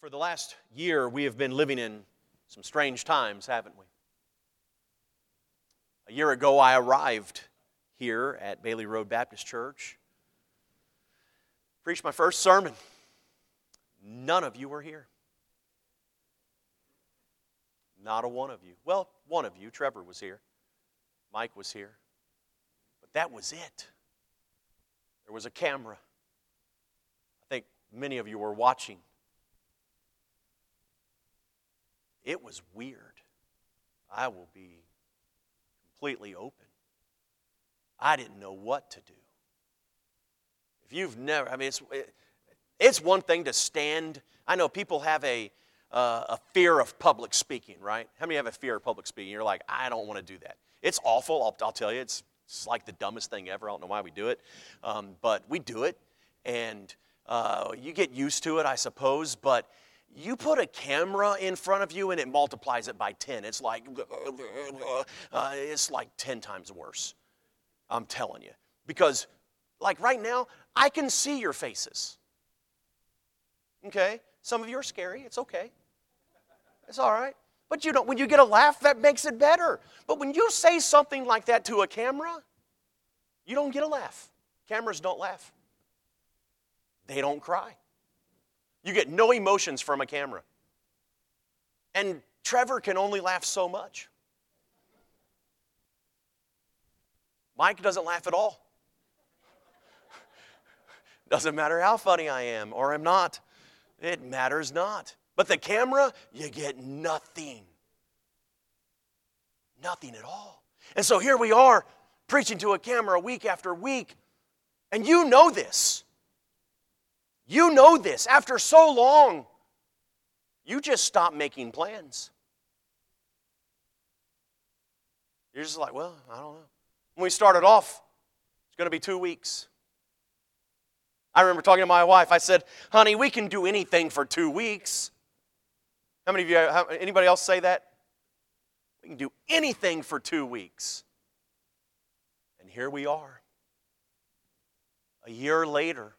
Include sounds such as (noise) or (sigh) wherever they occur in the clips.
For the last year, we have been living in some strange times, haven't we? A year ago, I arrived here at Bailey Road Baptist Church, preached my first sermon. None of you were here. Not a one of you. Well, one of you, Trevor, was here. Mike was here. But that was it. There was a camera. I think many of you were watching. It was weird. I will be completely open. I didn't know what to do. If you've never, I mean, it's, it's one thing to stand. I know people have a, uh, a fear of public speaking, right? How many have a fear of public speaking? You're like, I don't want to do that. It's awful. I'll, I'll tell you, it's, it's like the dumbest thing ever. I don't know why we do it, um, but we do it, and uh, you get used to it, I suppose. But you put a camera in front of you and it multiplies it by 10 it's like uh, it's like 10 times worse. I'm telling you. Because like right now i can see your faces. Okay? Some of you are scary. It's okay. It's all right. But you don't when you get a laugh that makes it better. But when you say something like that to a camera you don't get a laugh. Cameras don't laugh. They don't cry you get no emotions from a camera. And Trevor can only laugh so much. Mike doesn't laugh at all. (laughs) Doesn't matter how funny I am or am not, it matters not. But the camera, you get nothing. Nothing at all. And so here we are preaching to a camera week after week, and you know this. You know this. After so long, you just stop making plans. You're just like, well, I don't know. When we started off, it's going to be two weeks. I remember talking to my wife. I said, honey, we can do anything for two weeks. How many of you, how, anybody else say that? We can do anything for two weeks. And here we are. A year later,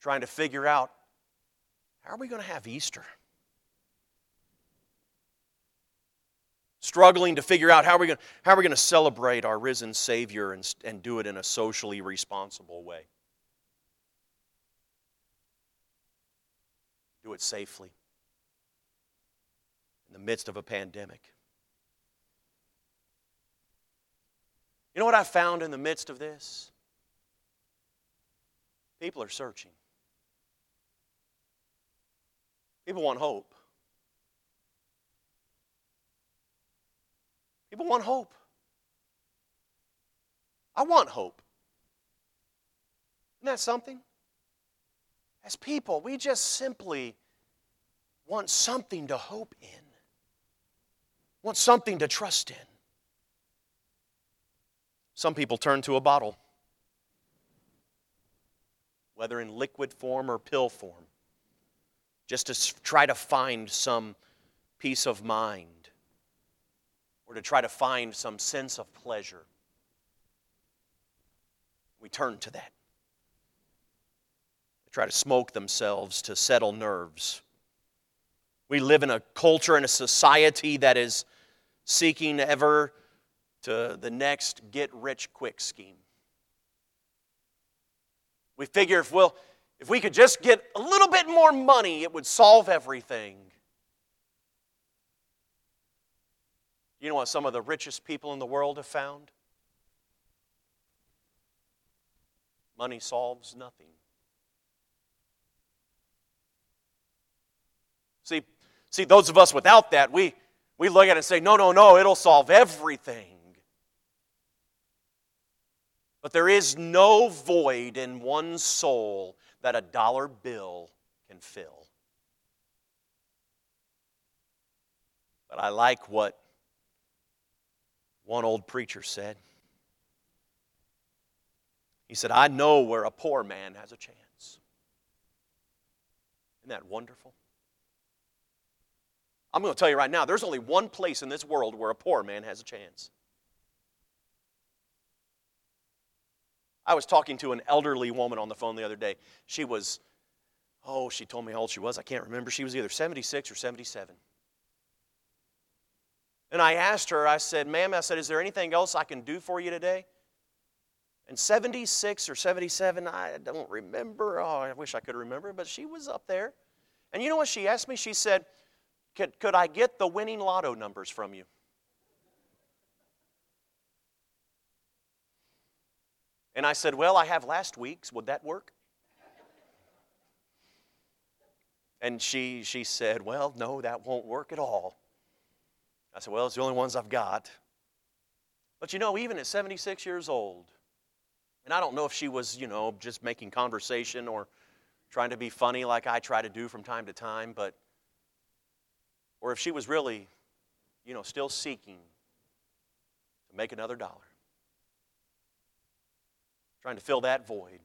trying to figure out how are we going to have Easter? Struggling to figure out how are we going, how are going to celebrate our risen Savior and, and do it in a socially responsible way. Do it safely in the midst of a pandemic. You know what I found in the midst of this? People are searching. People want hope. People want hope. I want hope. Isn't that something? As people, we just simply want something to hope in, want something to trust in. Some people turn to a bottle, whether in liquid form or pill form just to try to find some peace of mind or to try to find some sense of pleasure. We turn to that. They try to smoke themselves to settle nerves. We live in a culture and a society that is seeking ever to the next get rich quick scheme. We figure if we'll if we could just get a little bit more money, it would solve everything. You know what some of the richest people in the world have found? Money solves nothing. See, see, those of us without that, we, we look at it and say, no, no, no, it'll solve everything. But there is no void in one's soul that a dollar bill can fill. But I like what one old preacher said. He said, I know where a poor man has a chance. Isn't that wonderful? I'm going to tell you right now, there's only one place in this world where a poor man has a chance. I was talking to an elderly woman on the phone the other day. She was, oh, she told me how old she was. I can't remember. She was either 76 or 77. And I asked her, I said, ma'am, I said, is there anything else I can do for you today? And 76 or 77, I don't remember. Oh, I wish I could remember, but she was up there. And you know what she asked me? She said, could, could I get the winning lotto numbers from you? And I said, Well, I have last week's. Would that work? And she, she said, Well, no, that won't work at all. I said, Well, it's the only ones I've got. But you know, even at 76 years old, and I don't know if she was, you know, just making conversation or trying to be funny like I try to do from time to time, but, or if she was really, you know, still seeking to make another dollar, trying to fill that void.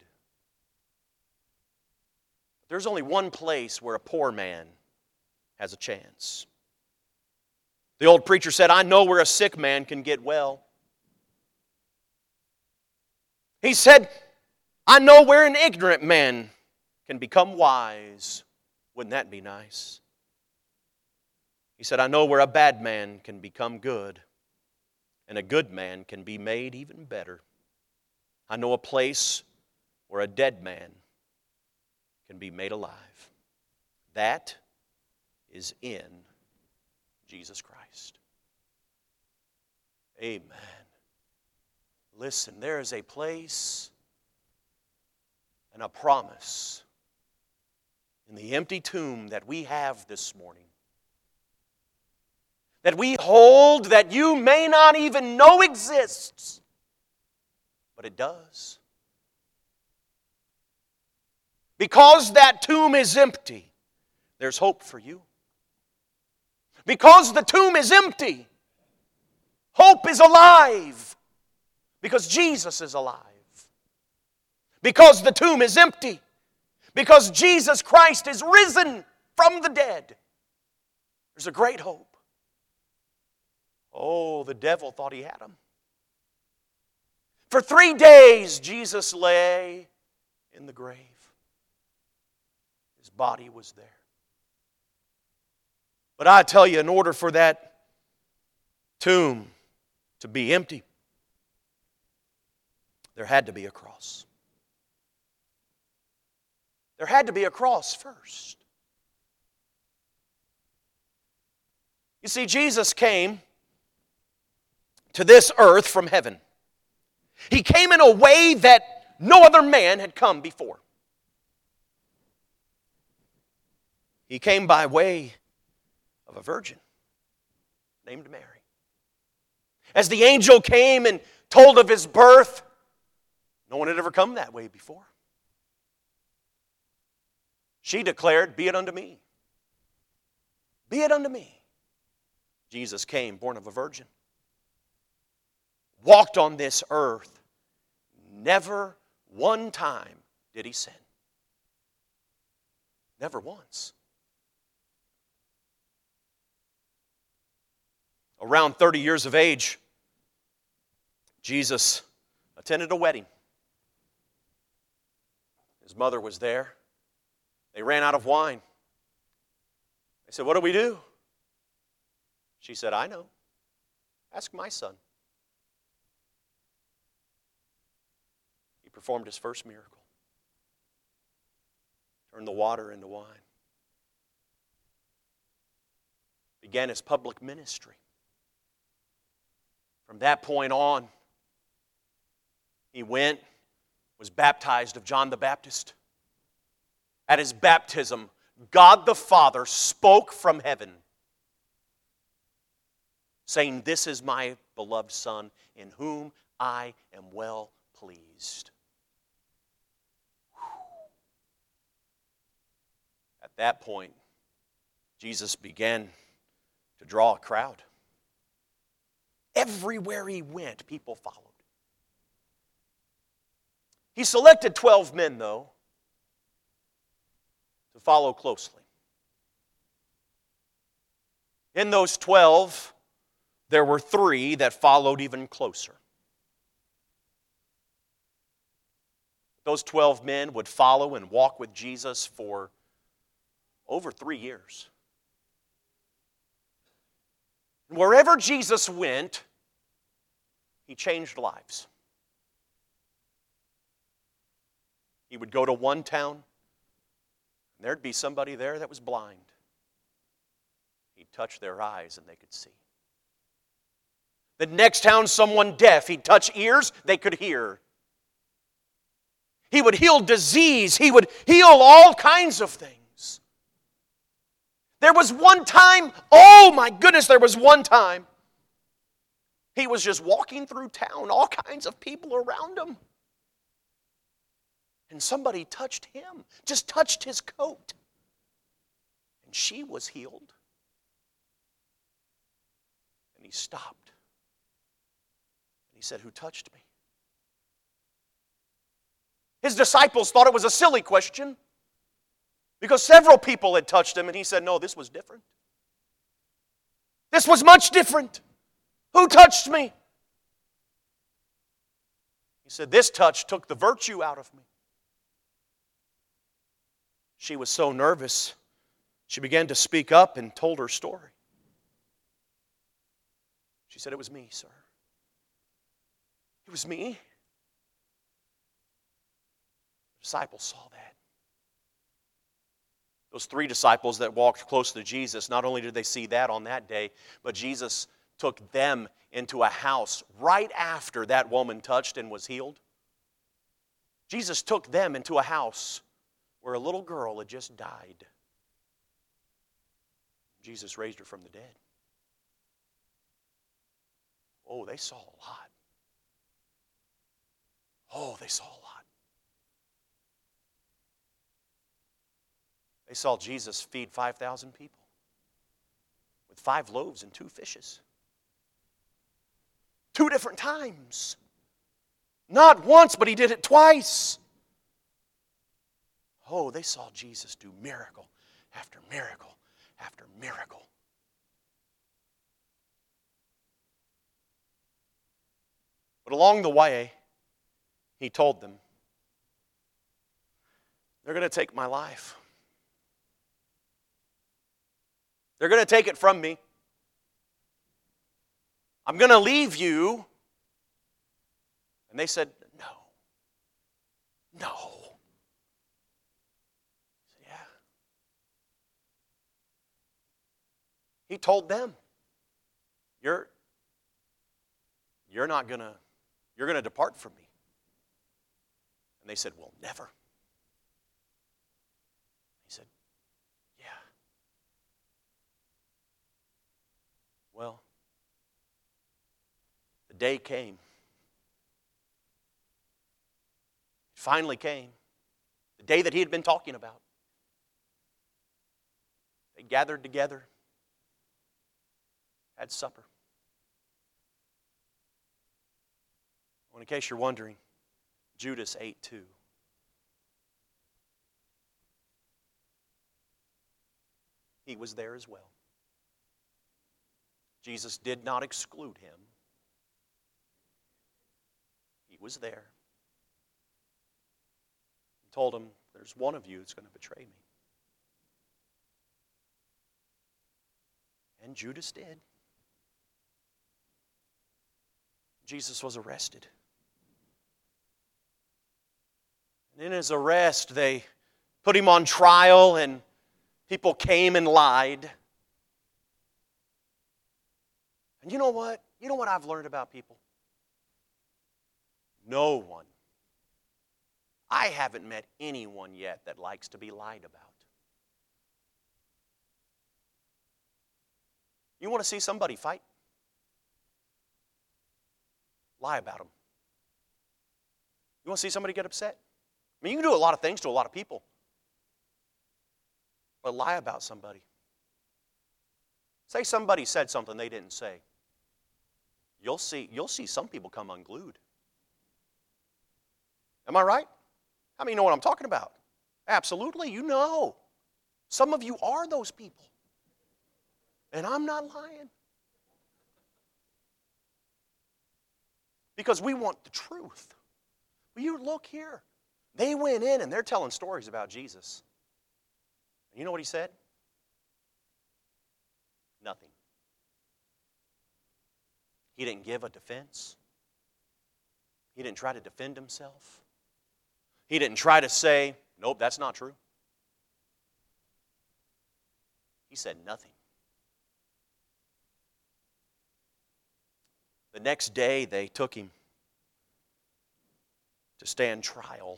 There's only one place where a poor man has a chance. The old preacher said, I know where a sick man can get well. He said, I know where an ignorant man can become wise. Wouldn't that be nice? He said, I know where a bad man can become good, and a good man can be made even better. I know a place where a dead man can be made alive. That is in Jesus Christ. Amen. Listen, there is a place and a promise in the empty tomb that we have this morning. That we hold that you may not even know exists, but it does. Because that tomb is empty, there's hope for you. Because the tomb is empty, hope is alive. Because Jesus is alive. Because the tomb is empty. Because Jesus Christ is risen from the dead. There's a great hope. Oh, the devil thought he had him. For three days, Jesus lay in the grave. His body was there. But I tell you, in order for that tomb to be empty, there had to be a cross. There had to be a cross first. You see, Jesus came to this earth from heaven. He came in a way that no other man had come before. He came by way of a virgin named Mary. As the angel came and told of his birth, no one had ever come that way before. She declared, Be it unto me. Be it unto me. Jesus came, born of a virgin, walked on this earth. Never one time did he sin. Never once. Around 30 years of age, Jesus attended a wedding. His mother was there. They ran out of wine. They said, What do we do? She said, I know. Ask my son. Performed his first miracle, turned the water into wine, began his public ministry. From that point on, he went was baptized of John the Baptist. At his baptism, God the Father spoke from heaven, saying, This is my beloved Son, in whom I am well pleased. At that point, Jesus began to draw a crowd. Everywhere he went, people followed. He selected 12 men, though, to follow closely. In those 12, there were three that followed even closer. Those 12 men would follow and walk with Jesus for over three years. Wherever Jesus went, he changed lives. He would go to one town, and there'd be somebody there that was blind. He'd touch their eyes and they could see. The next town, someone deaf. He'd touch ears, they could hear. He would heal disease, he would heal all kinds of things. There was one time, oh my goodness, there was one time. He was just walking through town, all kinds of people around him. And somebody touched him, just touched his coat. And she was healed. And he stopped. And he said, Who touched me? His disciples thought it was a silly question because several people had touched him, and he said, No, this was different. This was much different. Who touched me? He said, This touch took the virtue out of me. She was so nervous, she began to speak up and told her story. She said, It was me, sir. It was me. Disciples saw that. Those three disciples that walked close to Jesus, not only did they see that on that day, but Jesus took them into a house right after that woman touched and was healed. Jesus took them into a house where a little girl had just died. Jesus raised her from the dead. Oh, they saw a lot. Oh, they saw a lot. They saw Jesus feed 5,000 people with five loaves and two fishes. Two different times. Not once, but he did it twice. Oh, they saw Jesus do miracle after miracle after miracle. But along the way, he told them, They're going to take my life. They're going to take it from me. I'm going to leave you. And they said, No. No. Yeah. He told them, You're, you're not going to, you're going to depart from me. And they said, Well, never. He said, Yeah. Well, the day came. It finally came. The day that he had been talking about. They gathered together, had supper. Well, in case you're wondering, Judas ate too. He was there as well. Jesus did not exclude him he was there. He told him, There's one of you that's going to betray me. And Judas did. Jesus was arrested. And in his arrest, they put him on trial, and people came and lied. And you know what? You know what I've learned about people? No one. I haven't met anyone yet that likes to be lied about. You want to see somebody fight? Lie about them. You want to see somebody get upset? I mean, you can do a lot of things to a lot of people, but lie about somebody. Say somebody said something they didn't say. You'll see, you'll see some people come unglued. Am I right? How many know what I'm talking about? Absolutely, you know. Some of you are those people. And I'm not lying. Because we want the truth. Well, you look here. They went in and they're telling stories about Jesus. And you know what he said? Nothing. He didn't give a defense. He didn't try to defend himself. He didn't try to say, nope, that's not true. He said nothing. The next day, they took him to stand trial.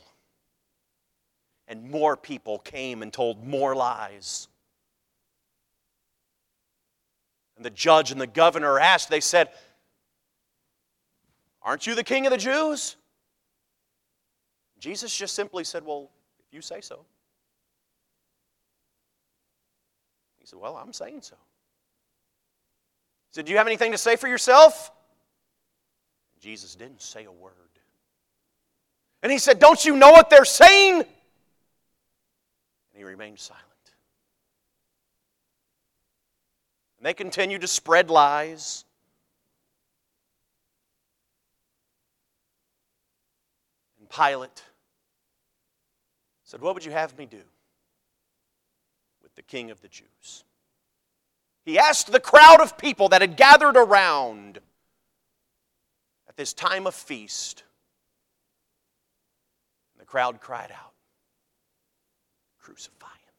And more people came and told more lies. And the judge and the governor asked, they said, Aren't you the king of the Jews? Jesus just simply said, Well, if you say so. He said, Well, I'm saying so. He said, Do you have anything to say for yourself? Jesus didn't say a word. And he said, Don't you know what they're saying? And he remained silent. And they continued to spread lies. And Pilate said, What would you have me do with the king of the Jews? He asked the crowd of people that had gathered around at this time of feast. And the crowd cried out, Crucify him!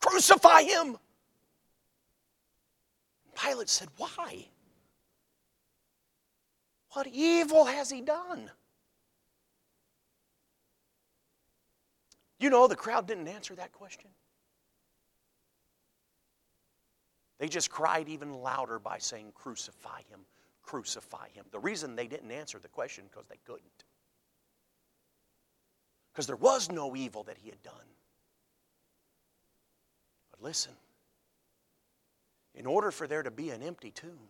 Crucify him! Pilate said, Why? What evil has he done? You know, the crowd didn't answer that question. They just cried even louder by saying, Crucify him, crucify him. The reason they didn't answer the question because they couldn't. Because there was no evil that he had done. But listen, in order for there to be an empty tomb,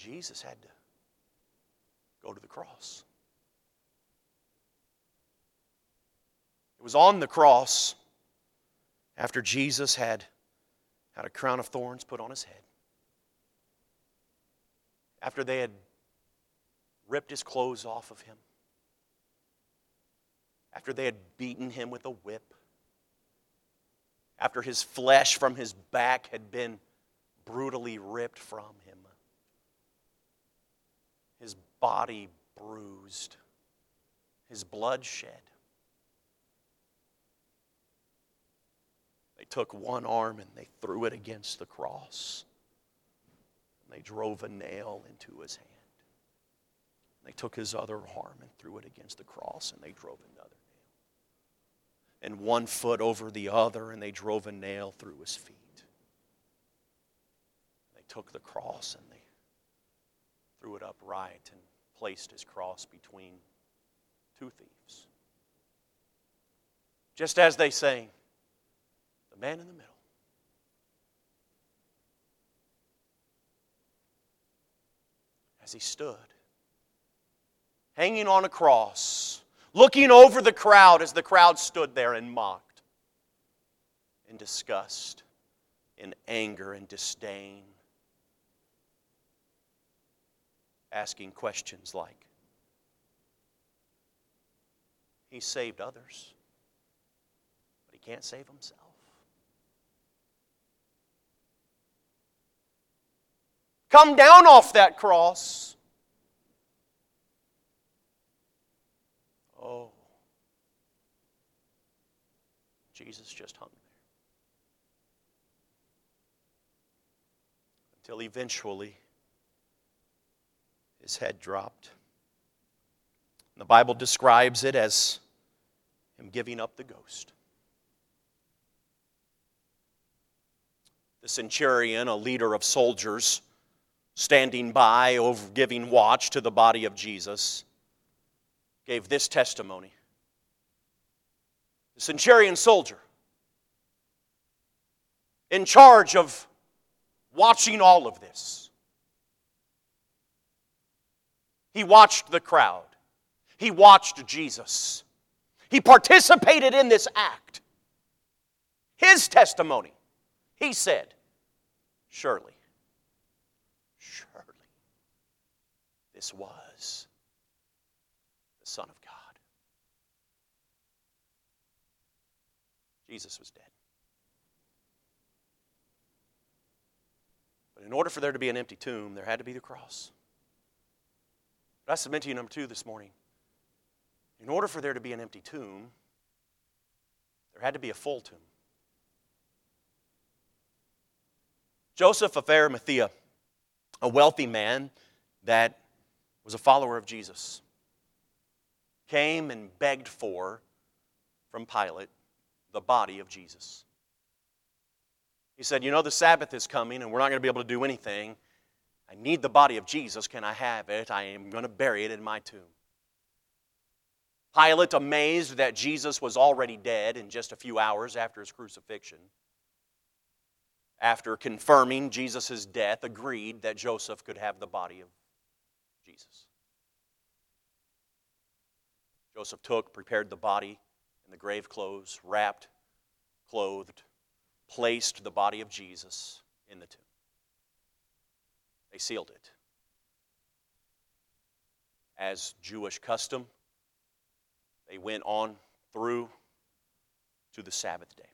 Jesus had to go to the cross. It was on the cross after Jesus had had a crown of thorns put on his head. After they had ripped his clothes off of him. After they had beaten him with a whip after his flesh from his back had been brutally ripped from him, body bruised, his blood shed. They took one arm and they threw it against the cross. And they drove a nail into his hand. They took his other arm and threw it against the cross and they drove another nail. and one foot over the other, and they drove a nail through his feet. They took the cross and they threw it upright and placed his cross between two thieves. Just as they say, the man in the middle. As he stood, hanging on a cross, looking over the crowd as the crowd stood there and mocked, in disgust, in anger and disdain, asking questions like, He saved others, but He can't save Himself. Come down off that cross. Oh. Jesus just hung there. Until eventually his head dropped. The Bible describes it as him giving up the ghost. The centurion, a leader of soldiers, standing by, over giving watch to the body of Jesus, gave this testimony. The centurion soldier, in charge of watching all of this, he watched the crowd, he watched Jesus, he participated in this act. His testimony, he said, Surely, surely, this was the Son of God. Jesus was dead. But in order for there to be an empty tomb, there had to be the cross. I submit to you, number two, this morning. In order for there to be an empty tomb, there had to be a full tomb. Joseph of Arimathea, a wealthy man that was a follower of Jesus, came and begged for from Pilate the body of Jesus. He said, You know, the Sabbath is coming and we're not going to be able to do anything. I need the body of Jesus. Can I have it? I am going to bury it in my tomb. Pilate, amazed that Jesus was already dead in just a few hours after his crucifixion, after confirming Jesus' death, agreed that Joseph could have the body of Jesus. Joseph took, prepared the body in the grave clothes, wrapped, clothed, placed the body of Jesus in the tomb. They sealed it. As Jewish custom, they went on through to the Sabbath day.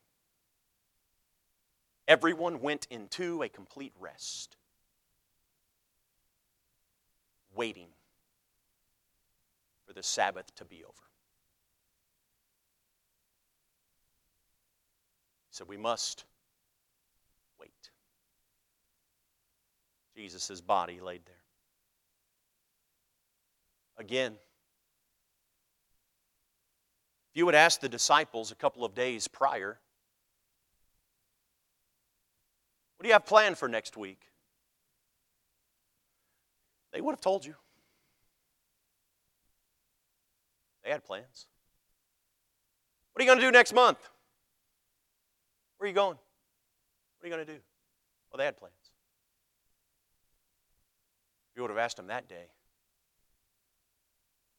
Everyone went into a complete rest, waiting for the Sabbath to be over. Said, We must wait. Jesus' body laid there. Again, if you would ask the disciples a couple of days prior, what do you have planned for next week? They would have told you. They had plans. What are you going to do next month? Where are you going? What are you going to do? Well, they had plans. You would have asked them that day,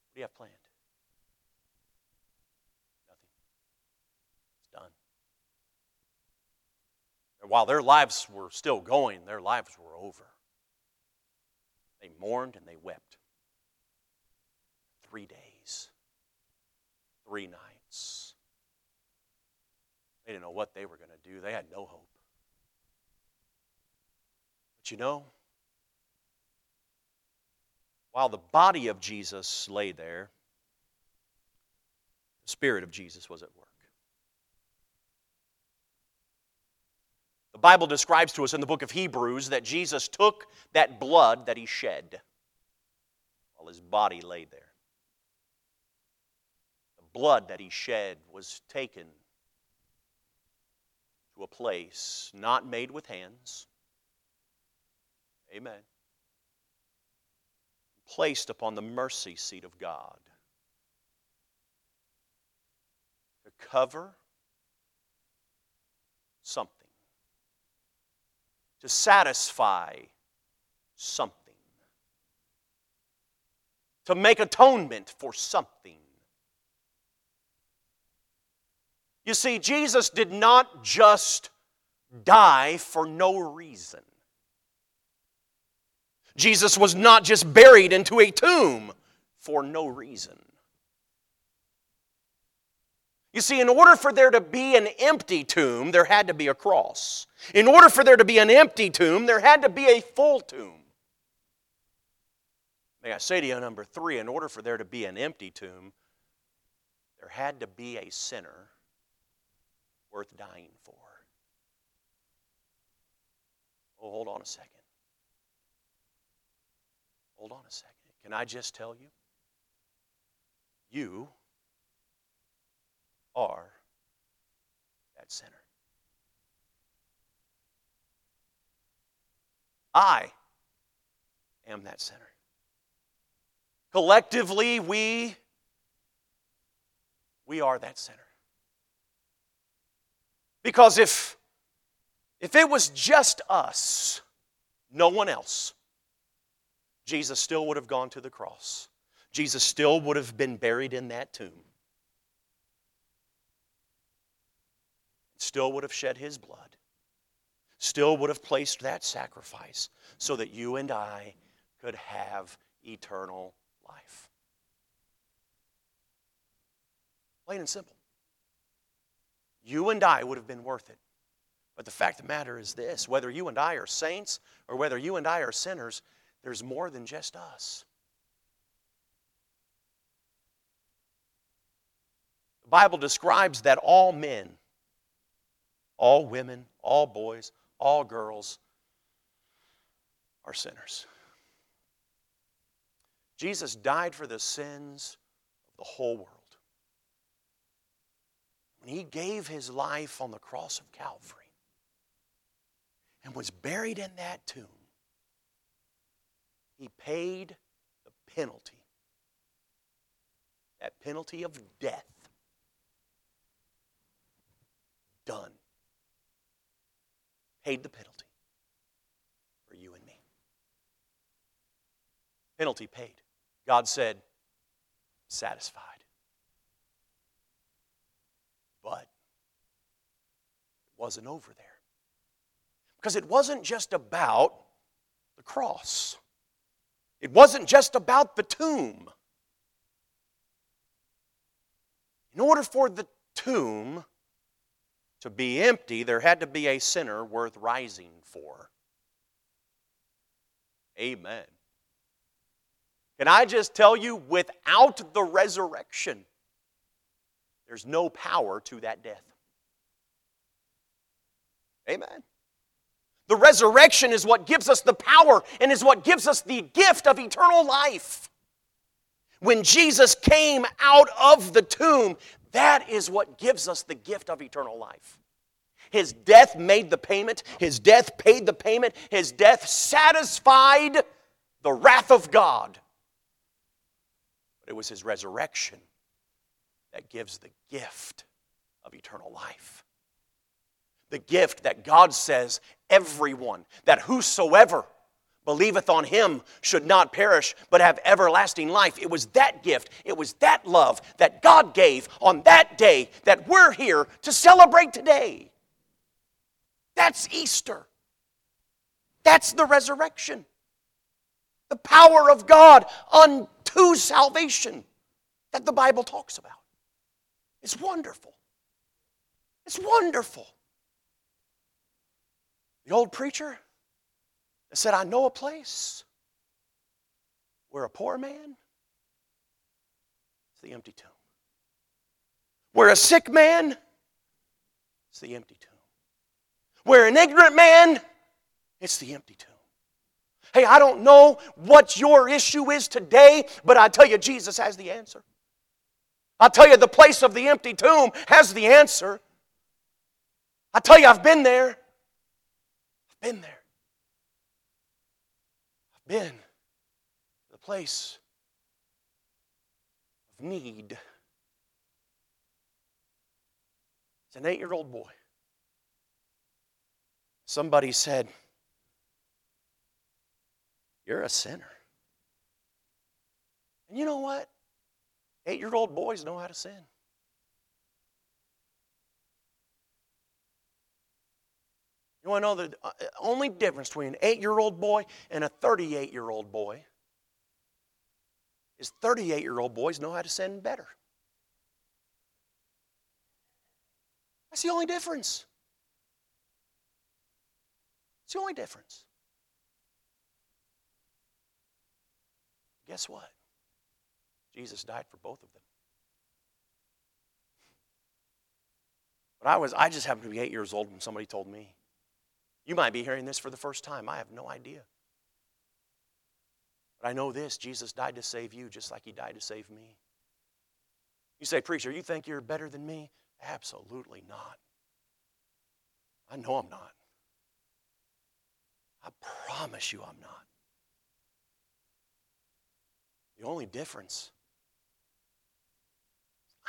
What do you have planned? Nothing. It's done. And while their lives were still going, their lives were over. They mourned and they wept. Three days, three nights. They didn't know what they were going to do, they had no hope. But you know, while the body of Jesus lay there, the Spirit of Jesus was at work. The Bible describes to us in the book of Hebrews that Jesus took that blood that he shed while his body lay there. The blood that he shed was taken to a place not made with hands. Amen. Placed upon the mercy seat of God to cover something, to satisfy something, to make atonement for something. You see, Jesus did not just die for no reason. Jesus was not just buried into a tomb for no reason. You see, in order for there to be an empty tomb, there had to be a cross. In order for there to be an empty tomb, there had to be a full tomb. May I say to you, number three, in order for there to be an empty tomb, there had to be a sinner worth dying for. Oh, hold on a second. Hold on a second. Can I just tell you? You are that sinner. I am that sinner. Collectively, we we are that sinner. Because if, if it was just us, no one else, Jesus still would have gone to the cross. Jesus still would have been buried in that tomb. Still would have shed his blood. Still would have placed that sacrifice so that you and I could have eternal life. Plain and simple you and I would have been worth it. But the fact of the matter is this whether you and I are saints or whether you and I are sinners, there's more than just us. The Bible describes that all men, all women, all boys, all girls are sinners. Jesus died for the sins of the whole world. When he gave his life on the cross of Calvary and was buried in that tomb, he paid the penalty. That penalty of death. Done. Paid the penalty for you and me. Penalty paid. God said, satisfied. But it wasn't over there. Because it wasn't just about the cross, it wasn't just about the tomb. In order for the tomb to be empty, there had to be a sinner worth rising for. Amen. Can I just tell you, without the resurrection, there's no power to that death. Amen. The resurrection is what gives us the power and is what gives us the gift of eternal life. When Jesus came out of the tomb, that is what gives us the gift of eternal life. His death made the payment, His death paid the payment, His death satisfied the wrath of God. But it was His resurrection that gives the gift of eternal life. The gift that God says, everyone, that whosoever believeth on him should not perish but have everlasting life. It was that gift, it was that love that God gave on that day that we're here to celebrate today. That's Easter. That's the resurrection. The power of God unto salvation that the Bible talks about. It's wonderful. It's wonderful. The old preacher that said, I know a place where a poor man is the empty tomb. Where a sick man is the empty tomb. Where an ignorant man, it's the empty tomb. Hey, I don't know what your issue is today, but I tell you, Jesus has the answer. I tell you, the place of the empty tomb has the answer. I tell you, I've been there. I've been there. I've been the place of need. It's an eight year old boy. Somebody said, You're a sinner. And you know what? Eight year old boys know how to sin. You want to know the uh, only difference between an eight year old boy and a 38 year old boy is 38 year old boys know how to sin better. That's the only difference. It's the only difference. Guess what? Jesus died for both of them. But I was I just happened to be 8 years old when somebody told me. You might be hearing this for the first time. I have no idea. But I know this Jesus died to save you just like he died to save me. You say, Preacher, you think you're better than me? Absolutely not. I know I'm not. I promise you I'm not. The only difference,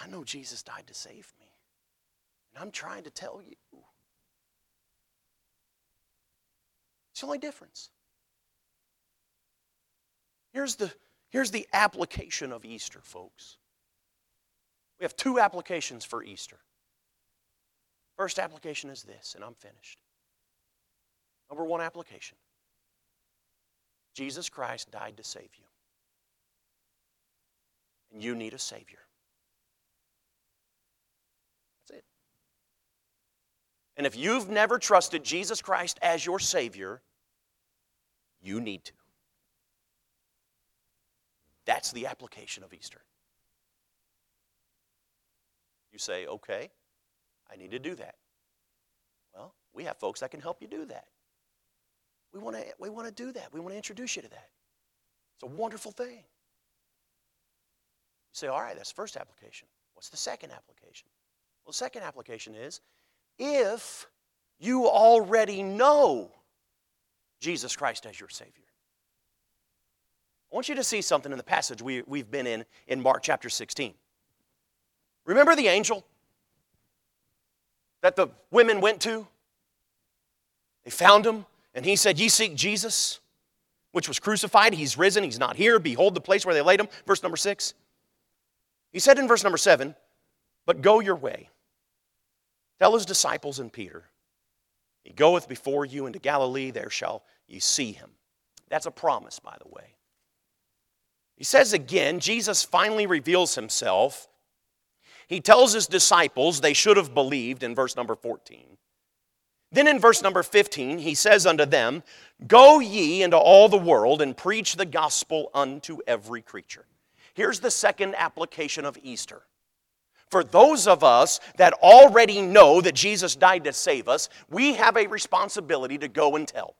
I know Jesus died to save me. And I'm trying to tell you. It's the only difference. Here's the, here's the application of Easter, folks. We have two applications for Easter. First application is this, and I'm finished. Number one application Jesus Christ died to save you. And you need a Savior. That's it. And if you've never trusted Jesus Christ as your Savior, you need to. That's the application of Easter. You say, okay, I need to do that. Well, we have folks that can help you do that. We want to we want to do that. We want to introduce you to that. It's a wonderful thing. You say, all right, that's the first application. What's the second application? Well, the second application is if you already know Jesus Christ as your Savior. I want you to see something in the passage we, we've been in in Mark chapter 16. Remember the angel that the women went to? They found him, and he said, Ye seek Jesus, which was crucified. He's risen, he's not here. Behold the place where they laid him. Verse number six. He said in verse number seven, But go your way. Tell his disciples and Peter, He goeth before you into Galilee, there shall ye see him. That's a promise, by the way. He says again, Jesus finally reveals himself. He tells his disciples they should have believed in verse number 14. Then in verse number 15, he says unto them, Go ye into all the world and preach the gospel unto every creature. Here's the second application of Easter. For those of us that already know that Jesus died to save us, we have a responsibility to go and tell.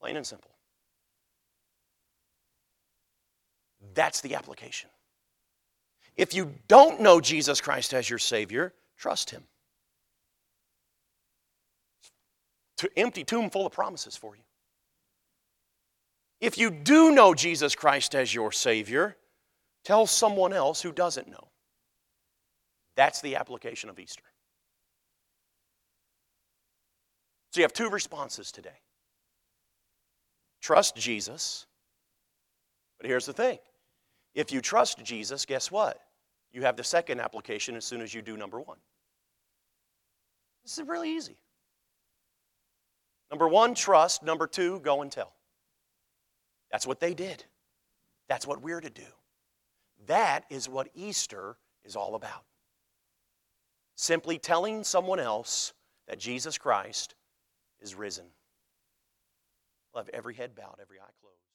Plain and simple. That's the application. If you don't know Jesus Christ as your Savior, trust Him. To empty tomb full of promises for you. If you do know Jesus Christ as your Savior, tell someone else who doesn't know. That's the application of Easter. So you have two responses today. Trust Jesus. But here's the thing if you trust Jesus, guess what? You have the second application as soon as you do number one. This is really easy. Number one, trust. Number two, go and tell. That's what they did. That's what we're to do. That is what Easter is all about. Simply telling someone else that Jesus Christ is risen. Have every head bowed, every eye closed.